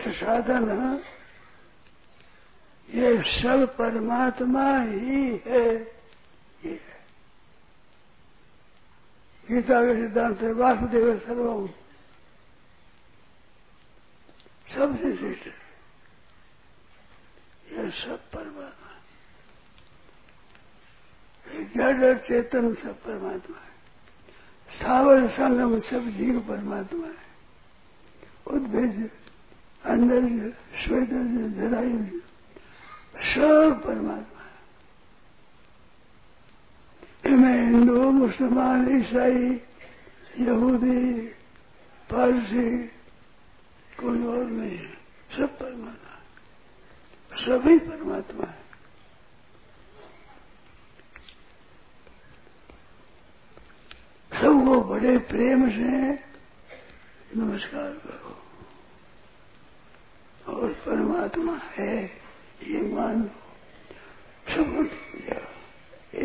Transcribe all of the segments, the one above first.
श्रेष्ठ साधन ये सब परमात्मा ही है। ये गीता के सिद्धांत है, वासुदेव सर्वम सबसे श्रेष्ठ यह सब परमात्मा जड़ और चेतन सब परमात्मा है। स्थावर संगम सब जीव परमात्मा है। उद्भिज अंदर श्वेत जरायु सब परमात्मा है। इनमें हिंदू, मुसलमान, ईसाई, यहूदी, पारसी, कोई और नहीं है। सब परमात्मा सभी परमात्मा है। सबको बड़े प्रेम से नमस्कार करो। और परमात्मा है, ये मान लो समझ लिया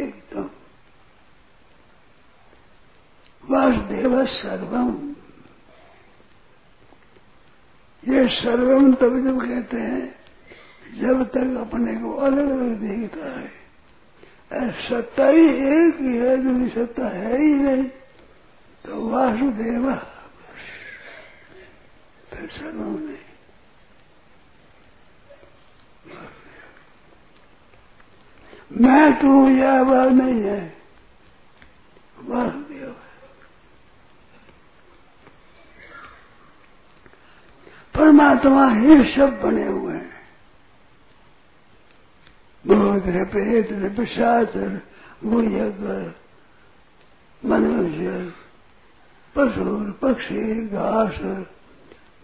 एकदम। वासुदेव सर्वम। ये सर्वम तब जब कहते हैं, जब तक अपने को अलग अलग देखता है। सत्ता ही एक ही है दूसरी सत्ता है ही नहीं तो वासुदेव। फिर सर्वम नहीं। मैं तू यह वह नहीं है। वासुदेव परमात्मा ही सब बने हुए हैं। भूत है, प्रेत है मनुष्य पशु पक्षी घास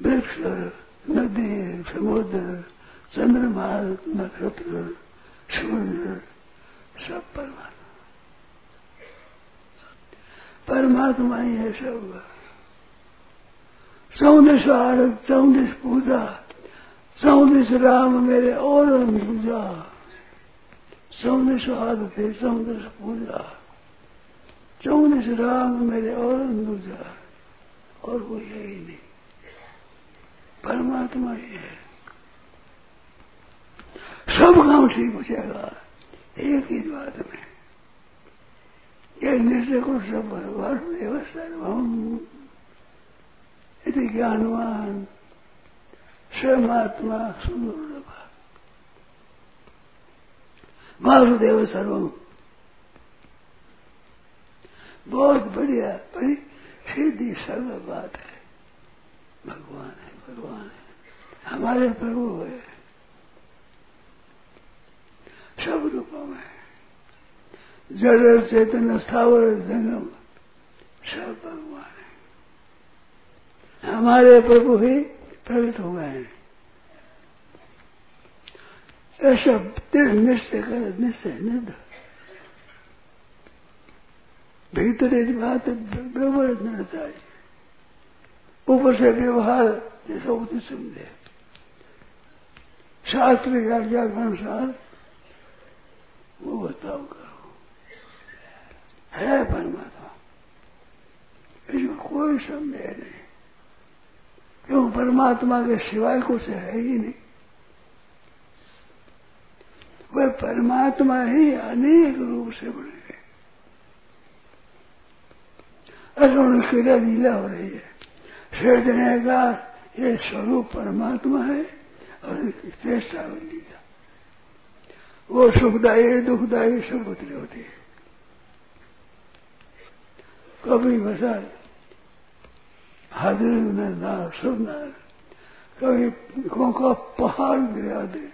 वृक्ष नदी समुद्र चंद्रमा नक्षत्र सूर्य सब परमात्मा। परमात्मा ही है सब। चौदह आरत चौदह पूजा चौदह राम मेरे और पूजा चौदह आरत है चौदह पूजा। चौदह राम मेरे और पूजा और कोई है ही नहीं। परमात्मा ही है। सब काम ठीक हो जाएगा। एक ही बात में। को सब वासुदेव सर्वम। यदि ज्ञानवान। स्वमात्मा सुंदर वासुदेव सर्वम। बहुत बढ़िया, बड़ी सीधी सरल बात है। भगवान है भगवान है। हमारे प्रभु है सब रूपों में जड़ चेतन स्थावर जंगम सब भगवान है हमारे प्रभु ही प्रकट हो गए हैं ऐसा दृढ़ निश्चय कर निश्चय निर्भर भीतर एक बात व्यवहार रहना चाहिए ऊपर से व्यवहार जैसा उसे समझे शास्त्र आज्ञा के अनुसार वो बताओ करो। है परमात्मा। इसमें कोई संदेह नहीं। क्यों परमात्मा के सिवाय कुछ है ही नहीं? वह परमात्मा ही अनेक रूप से बने अरुण क्रिया लीला हो रही है। सृजने का ये स्वरूप परमात्मा है और चेष्टा लीला। वो सुखदायी दुखदायी सब उतरे होती है। कभी बसा हाजिर में ना सुनना कभी का पहाड़ गिरा दे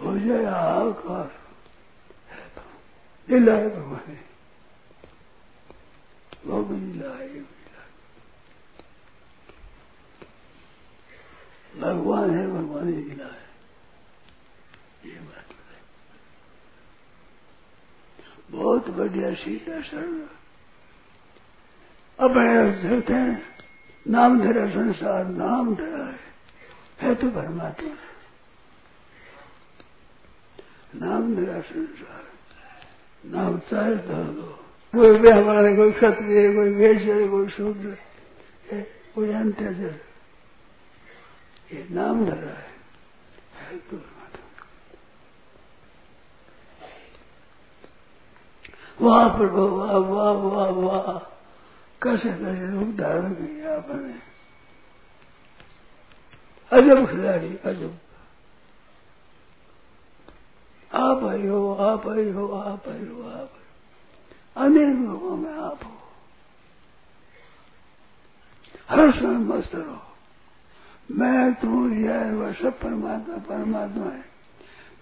हो जाए आकार। है भगवान। वो भी है भगवान है, भगवान ही लीला है ये बात बहुत बढ़िया सीधा सरल अपने धरते हैं नाम धरा संसार नाम धरा है। है तो परमात्मा। नाम धरा संसार। नाम चाहे धर दो कोई भी हमारे कोई क्षत्रिय कोई वैश्य कोई शूद्र कोई अंत्यजर ये नाम धरा है, है तो वाह प्रभु, वाह वाह वाह वाह। कैसे कैसे रूप धारण किया आपने। अजब खिलाड़ी, अजब। आप आई हो, आप आई हो, आप आई हो, आप अनेक लोगों में आप हो। हर समय मस्त रहो। मैं, तू, यह, वह सब परमात्मा परमात्मा है।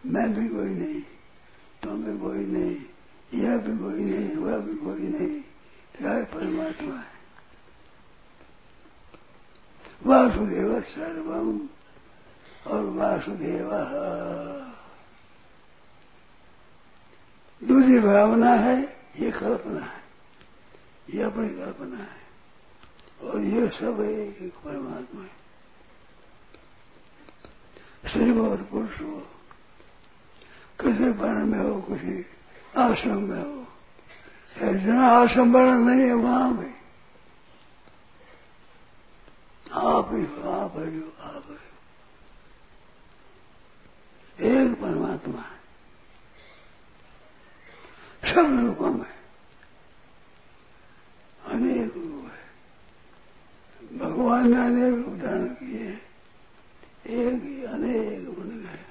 मैं भी कोई नहीं, तुम भी कोई नहीं। यह भी कोई नहीं, वह भी कोई नहीं। यह परमात्मा। है वासुदेव सर्वम और वासुदेव। दूसरी भावना है, ये कल्पना है। ये अपनी कल्पना है। और ये सब एक परमात्मा है। शरीर और पुरुष हो। किसी वर्ण में हो, किसी आश्रम में हो। जहाँ आश्रम वर्ण नहीं है, वहाँ भी। आप ही हो, आप ही हो, आप हो एक परमात्मा है। सब रूपों में अनेक रूप है। भगवान ने अनेक रूप धारण किए एक ही, अनेक बन गए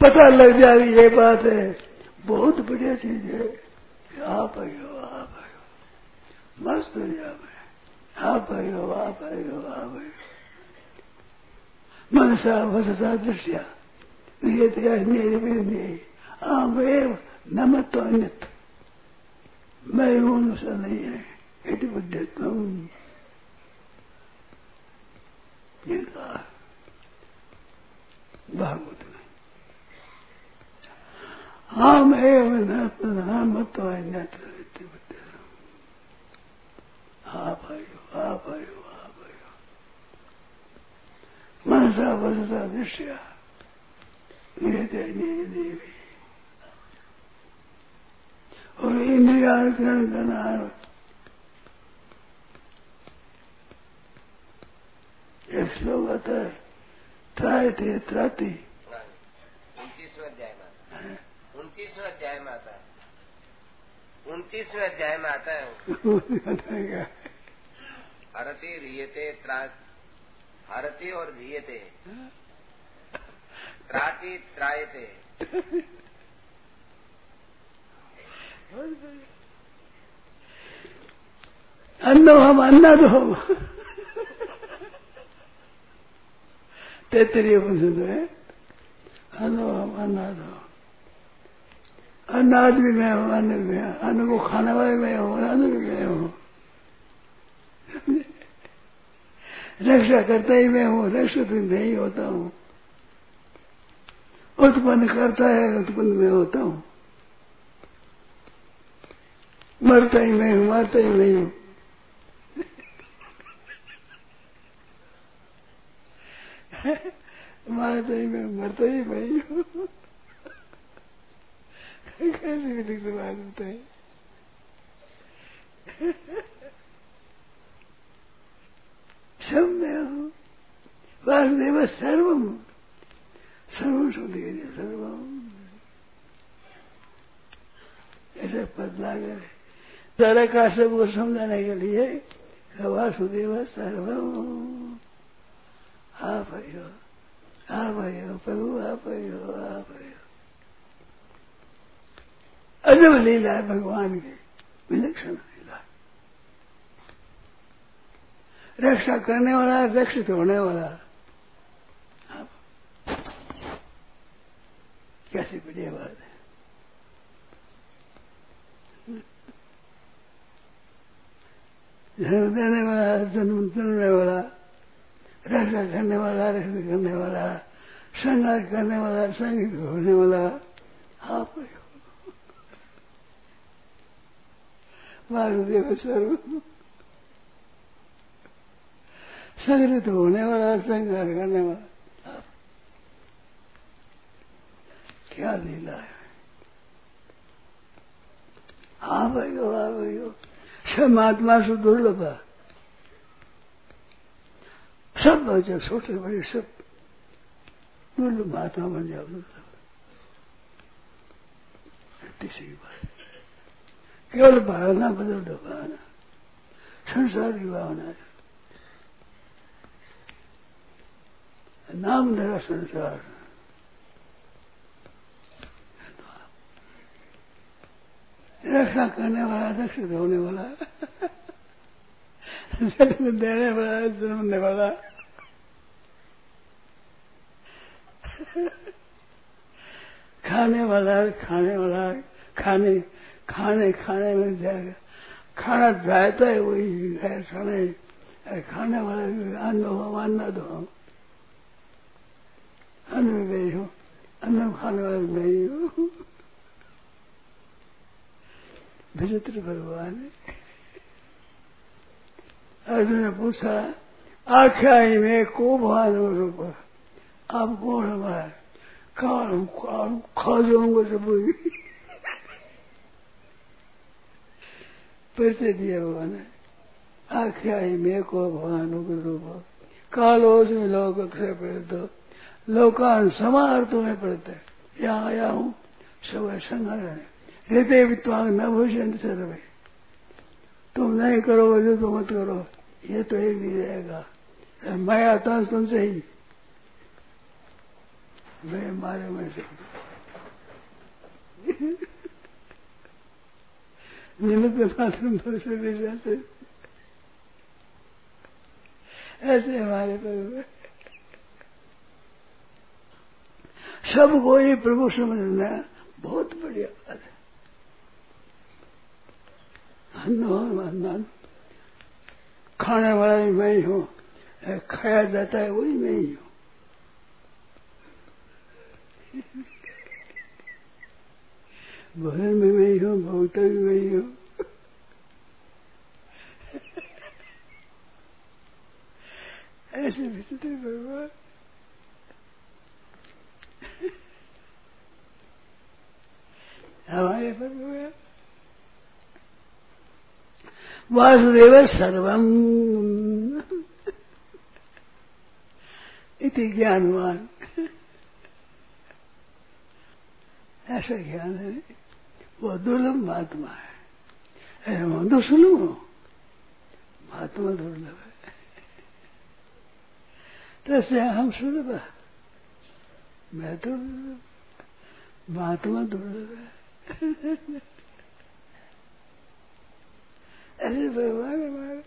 पता लग जाए ये बात है। बहुत बढ़िया चीज़ है। आप आई हो आप आई हो मस्त हो जाए आप आई हो आप आई हो आप आई हो मनसा वससा दृष्टिया। ये मेरे मेरे आवेव नमत अन्यत। मैं हूँ सा नहीं है। इति बुद्धित्म ये कहा। भागवत हम एव आप आयो आप आयो आप आयो मनसा वसता दृश्या देवी और इंद्रिया ग्रहण करना श्लोक है त्राय थे त्राती उनतीसवें अध्याय में आता है उनतीसवें अध्याय में आता है। उनतीसवें अध्याय में आता है हरती रियते हरती और रियते। त्राति त्रायते। अन्नो हम अन्नद हो। तैतरीय उपनिषद है अन्नो हम अन्नद हो। अन्नाद भी मैं हूँ, अन्न भी अन्न को खाने वाले मैं हूँ अन्न भी मैं हूँ। रक्षा करता ही मैं हूँ, रक्षा तो मैं ही होता हूँ। उत्पन्न करता है, उत्पन्न में होता हूँ। मरता ही मैं हूँ, मरता ही नहीं हूँ। मरता ही मैं मरता ही मैं हूँ। कैसे है सब वासुदेव सर्वम सर्वम सुधी सर्वम ऐसे पद लागे सारा का सबको समझाने के लिए वासुदेव सर्वम आप हो आप हो प्रभु आप हो आप हो अजब लीला है भगवान की। विलक्षण लीला रक्षा करने वाला रक्षित होने वाला कैसी बढ़िया बात है? जन्म देने वाला जन्म देने वाला रक्षा करने वाला रक्षा करने वाला संघर्ष करने वाला संगीत होने वाला आप वासुदेव स्वरूप संग्रहित होने वाला संघर्ष करने वाला क्या लीला है? हाँ भाइयो हाँ? भाइयो सब महात्मा से दुर्लभ सब बचे छोटे बड़े सब बोलो महात्मा बन जाओ तीसरी बात केवल भावना बदल दो भावना। संसार की भावना है। नाम मेरा संसार। रक्षा करने वाला, रक्षित होने वाला। जन्म देने वाला जन्मने वाला। खाने वाला खाने वाला, खाने खाने खाने में जाएगा। खाना जाता है, वही है, खाने खाने वाला अन्न हो, अन्न दो अन्न में गई हूँ, अन्न खाने वाले नहीं हूँ। विचित्र भगवान अर्जुन ने पूछा आख्या में को भान रूप आप कौन हमारा? काल हूँ काल हूँ खा जाऊँगा सब परिचय दिया भगवान ने। आख्या में को भगवान रूप कालो में लोग अक्षर पढ़ते लोकान समार तुम्हें पढ़ते यहाँ आया हूँ, सब संग्रह हृदय विद्वान न भूषण सर्वे। तुम नहीं करोगे जो तो मत करो। ये तो एक नहीं रहेगा। मैं आता हूँ तुमसे ही। मैं मारे में से। निमित्त मात्र से जाते ऐसे हमारे पर सबको ही प्रभु समझना बहुत बढ़िया बात है। अन्न खाने वाला भी मैं ही हूँ। खाया जाता है, वही मैं ही हूँ। भोजन भी मैं हूँ भोगता भी मैं हूँ। ऐसे विचित्र भगवान। हमारे भगवान। वासुदेव सर्वम इति ज्ञानवान। ऐसा ज्ञान है। वो दुर्लभ महात्मा है। मैं तो सुनो, महात्मा दुर्लभ है। तो हम सुलभ मैं तो महात्मा दुर्लभ है। ऐसे भगवान हमारे।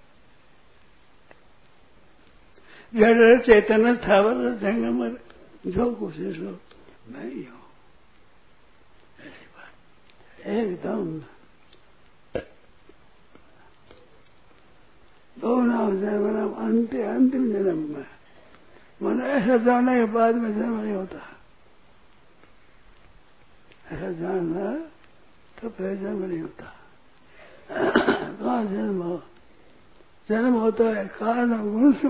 जड़ चेतन स्थावर जंगम जो कुछ है, मैं ही हूँ। एकदम दो नाम जन्म अंत अंतिम जन्म में मन ऐसा जानने के बाद में जन्म नहीं होता ऐसा जानना तो फिर जन्म नहीं होता कहा जन्म हो जन्म होता है कारण गुण से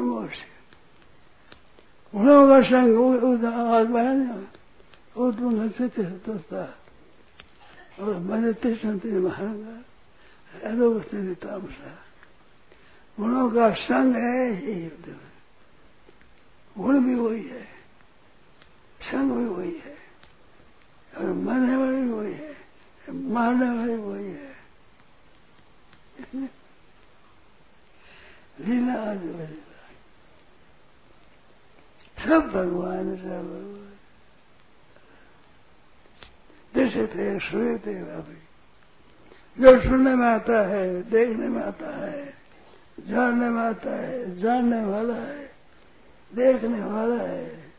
गुणों का संग आत्मा है ना तुम से और मैंने तिष्ठन्ति महाराज अधोस्थिति तामसा। गुणों का संग है ही युद्ध में गुण भी वही है, संग भी वही है, और मन वाली वही है मारने वाली वही है। लीला सब भगवान सब। भगवान जैसे थे सोए थे अभी जो सुनने में आता है, देखने में आता है, जानने में आता है, जानने वाला है, देखने वाला है,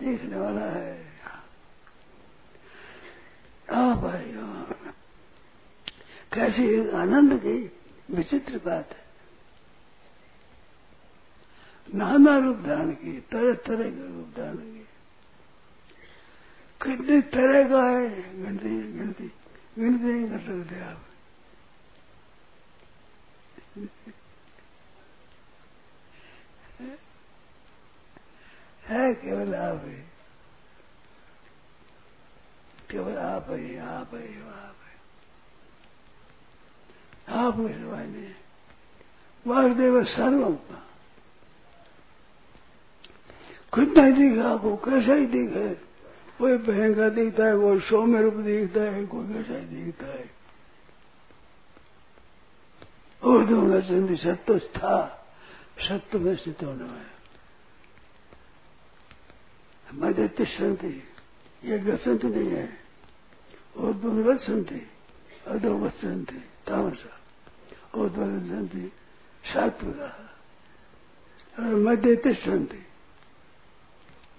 देखने वाला है। आप आएगा कैसी आनंद की विचित्र बात है। नाना रूप धारण की तरह तरह के रूप धारण की। कितनी तरह का है। गिनती गिनती गिनती नहीं कर सकते आप। है केवल आप ही। केवल आप ही आप ही आप ही। आप सिवाय नहीं वासुदेव सर्वम खुद नहीं दिखा आपको, कैसा ही दिखे कोई महँगा दिखता है, कोई सौम्य रूप दिखता है, कोई कैसा दिखता है। और में सिंधी सत्य था सत्य में स्थित होने में मध्य तिष्ठन्ति ये गसंत नहीं है। उर्दू में वत्संती अदो वत्संती तामसा। उर्दू वत्संती सात्विका और मध्य तिष्ठन्ति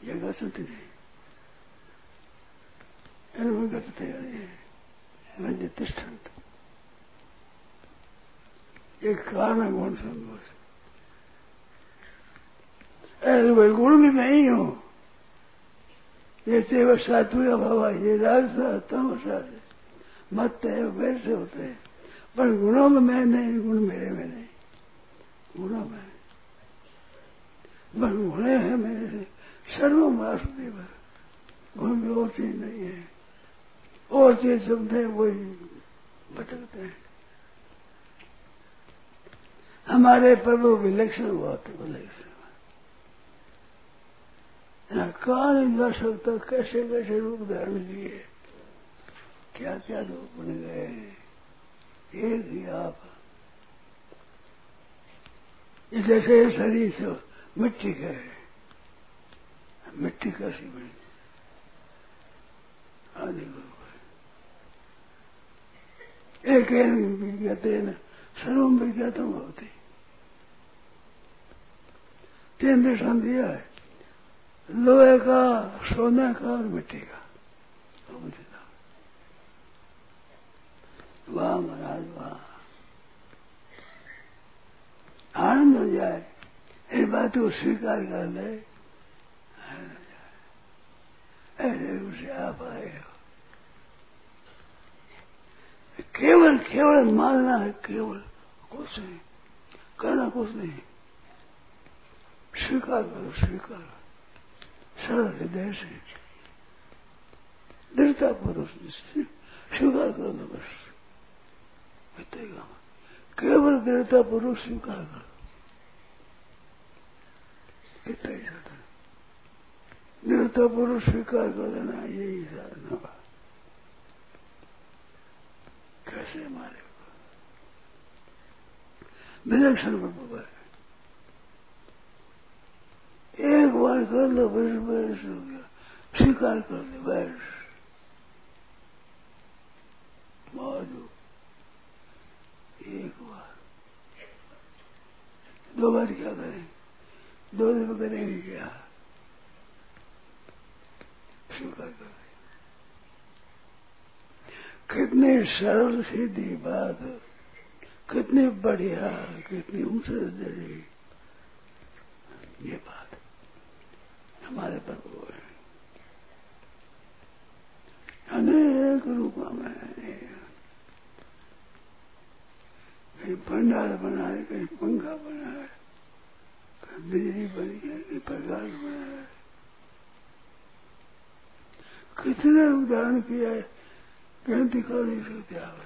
ये गसंत नहीं गसते मध्य तिष्ठन्ति एक कारण गुण भाई गुण भी नहीं हूँ। जैसे वह सात्विक भाव, ये राजसा तमसा मत है, वैसे होते हैं। पर गुणों में मैं नहीं गुण मेरे में नहीं गुणों में। बस गुणे हैं मेरे सर्व वासुदेव गुण भी और नहीं है। और चीज़ शब्द है वही भटकते हैं। हमारे प्रभु विलक्षण थे, विलक्षण नहीं जा सकता कैसे कैसे रूप धारण लिए क्या क्या रूप बन गए, एक ही आप। जैसे शरीर से मिट्टी का है, मिट्टी कैसी बनी? आदि एक हैं सर्व विज्ञातम होती तीन दृष्टान दिया है। लोहे का, सोने का और मिट्टी का। वाह महाराज, वाह। आनंद हो जाए। ये बात को स्वीकार कर ले। ऐसे उसे आप आए हो। केवल केवल मानना है, केवल कुछ नहीं। करना कुछ नहीं। स्वीकार करो, स्वीकार। सरल हृदय से। दृढ़ता पुरुष स्वीकार कर दो बस बताएगा केवल दृढ़ता पुरुष स्वीकार करो। इतना ही साधन दृढ़ता पुरुष स्वीकार कर देना यही साधन कैसे हमारे? विलक्षण प्रभु है। एक बार कर लो बस बस हो गया। स्वीकार कर ले बस मौजू एक बार। दो बार क्या करें? दो दिन में करेंगे क्या? स्वीकार कर कितनी सरल सीधी बात। कितनी बढ़िया, कितनी ऊँचे दर्जे ये बात हमारे प्रभु है अनेक रूप में कहीं भंडार बनाए, कहीं पंखा बनाए, कहीं बिजली बनी है कहीं प्रकाश बनाया है कितने उदाहरण किया है गिनती कर नहीं सकते आप?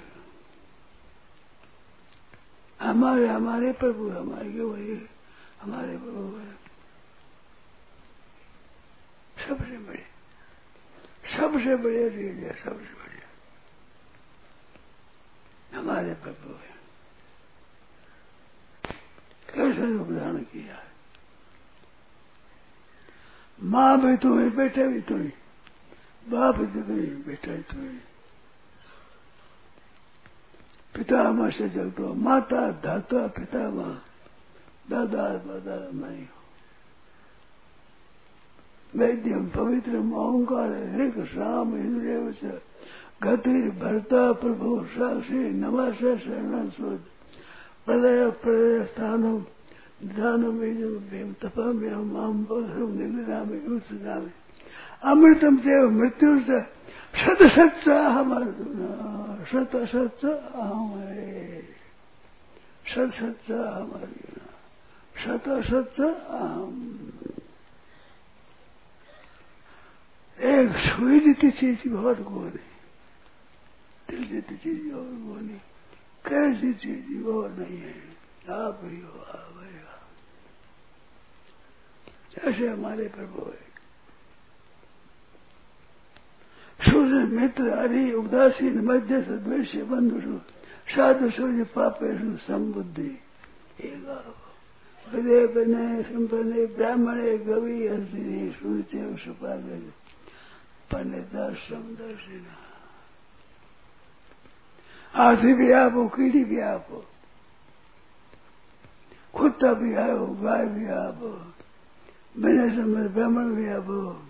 हमारे हमारे प्रभु हमारे के वही हमारे प्रभु है। सबसे बड़े, सबसे बढ़िया चीज़ है, सबसे बढ़िया हमारे प्रभु है। कैसे उदाहरण किया है? माँ भी तुम्हें, बेटे भी तुम्हें, बाप भी तुम्हें, बेटा भी तुम्हें। पिता माँ से जगतो, माता धाता पिता माँ, दादा दादा मैं वैद्यम पवित्र ओंकार ऋग राम इंद्रिय गतिर भरता प्रभु, साक्षी नवास शरण सोच प्रलय प्रलय स्थानम दानम तपाम्यम माम बहरम निगरामी उत्सगामी अमृतम से मृत्यु से शत सच्चा हमारा शत सच्चा हमारे। सत सच्चा हमारे सत सच्चा हम। एक सुई जीती चीज़ बहुत गोनी, दिल जीती चीज़ और गोनी, कैसी चीज़ और नहीं है, आप ही हो, आप ऐसे हमारे प्रभु है। सूर्य मित्र हरि उदासीन मध्य सद्वेश्य बंधु साधु सूर्य पापेशु संबुद्धि हृदय बने संपन्ने ब्राह्मणे गवि हस्तिनी सुनते सुपागे पंडिता हाथी भी आप हो कीड़ी भी आप हो कुत्ता भी आओ गाय भी आप हो मैंने समझ ब्राह्मण भी आप हो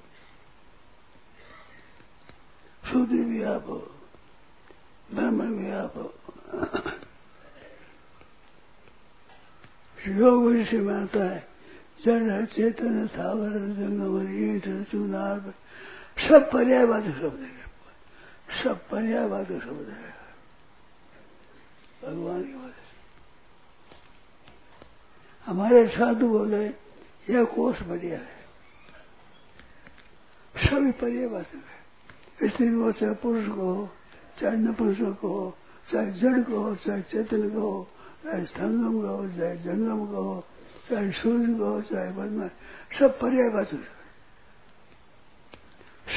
शूद्र भी आप हो ब्राह्मण भी आप हो। योग से में आता है जड़ चेतन स्थावर जंगम चुनार, सब पर्यायवाद शब्द है। सब पर्यायवाद शब्द है। भगवान की से हमारे साधु बोले, यह कोष बढ़िया है। सभी पर्यायवाचक है। स्त्री को चाहे पुरुष को, चाहे नपुरुषों को हो चाहे जड़ को, चाहे चेतन को, चाहे संगम का, चाहे जंगम को, चाहे सूर्य को, चाहे बदमा सब पर्यायवाचक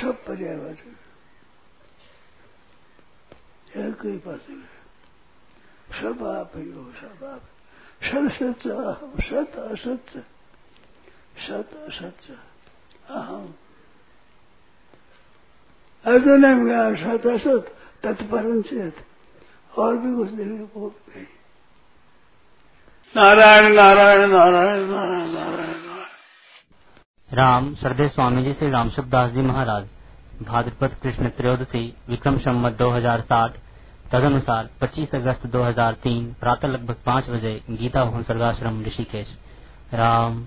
सब पर्यायवाचक कोई बात पास सब आप ही हो, सब आप। सत सच सत असत सत असत अहम। अर्जुन सत असत तत्परम चेत। और भी कुछ देखने को नहीं। नारायण नारायण नारायण नारायण नारायण राम, श्रद्धे स्वामी जी श्री राम दास जी महाराज। भाद्रपद कृष्ण त्रयोदशी, विक्रम संवत 2060 तदनुसार 25 अगस्त 2003 प्रातः लगभग पाँच बजे गीता भवन सर्गाश्रम ऋषिकेश। राम।